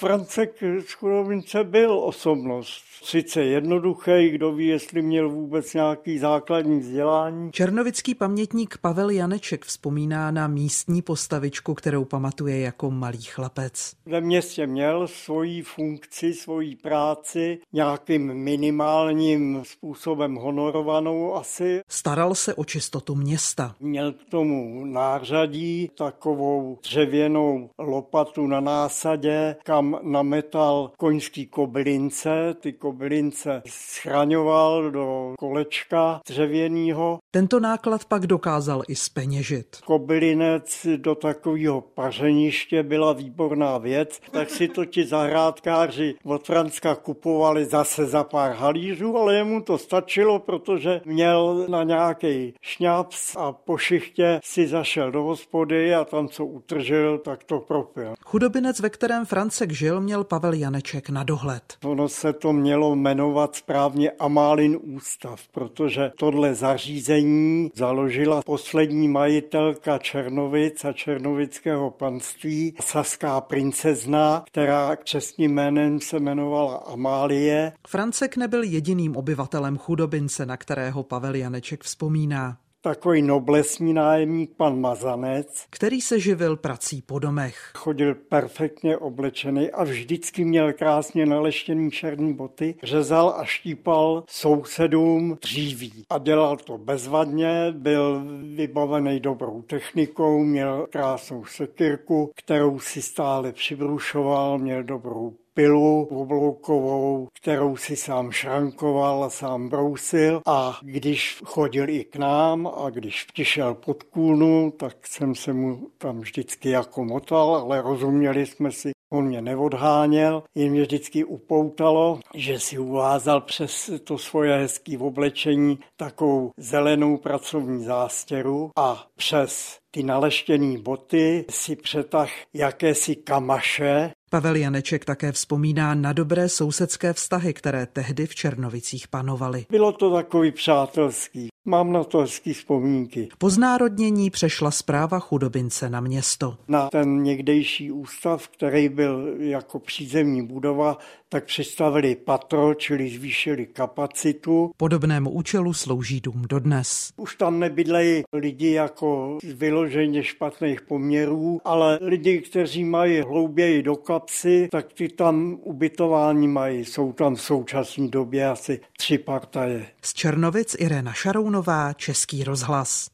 Francek z Chudobince byl osobnost. Sice jednoduchý, kdo ví, jestli měl vůbec nějaký základní vzdělání. Černovický pamětník Pavel Janeček vzpomíná na místní postavičku, kterou pamatuje jako malý chlapec. Ve městě měl svoji funkci, svoji práci, nějakým minimálním způsobem honorovanou asi. Staral se o čistotu města. Měl k tomu nářadí, takovou dřevěnou lopatu na násadě, kam nametal koňský koblince, ty koblince schraňoval do kolečka dřevěného. Tento náklad pak dokázal i speněžit. Koblinec do takového pařeniště byla výborná věc, tak si to ti zahrádkáři od Franska kupovali zase za pár halířů, ale jemu to stačilo, protože měl na nějaký šňaps a po šichtě si zašel do hospody a tam, co utržil, tak to propil. Chudobinec, ve kterém Francek žil, měl Pavel Janeček na dohled. Ono se to mělo jmenovat správně Amálin ústav, protože tohle zařízení založila poslední majitelka Černovic a černovického panství, saská princezna, která křesním jménem se jmenovala Amálie. Francek nebyl jediným obyvatelem chudobince, na kterého Pavel Janeček vzpomíná takový noblesní nájemník, pan Mazanec. Který se živil prací po domech. Chodil perfektně oblečený a vždycky měl krásně naleštěný černý boty. Řezal a štípal sousedům dříví. A dělal to bezvadně, byl vybavený dobrou technikou, měl krásnou sekirku, kterou si stále přibrušoval, měl dobrou pilu obloukovou, kterou si sám šrankoval a sám brousil. A když chodil i k nám a když vtišel pod kůlnu, tak jsem se mu tam vždycky jako motal, ale rozuměli jsme si, On mě neodháněl, jen mě vždycky upoutalo, že si uvázal přes to svoje hezké oblečení takovou zelenou pracovní zástěru a přes ty naleštěné boty si přetah jakési kamaše, Pavel Janeček také vzpomíná na dobré sousedské vztahy, které tehdy v Černovicích panovaly. Bylo to takový přátelský. Mám na to hezký vzpomínky. Po znárodnění přešla zpráva chudobince na město. Na ten někdejší ústav, který byl jako přízemní budova, tak přistavili patro, čili zvýšili kapacitu. Podobnému účelu slouží dům dodnes. Už tam nebydlejí lidi jako z vyloženě špatných poměrů, ale lidi, kteří mají hlouběji do kapsy, tak ty tam ubytování mají. Jsou tam v současné době asi tři partaje. Z Černovic Irena Šarounová, Český rozhlas.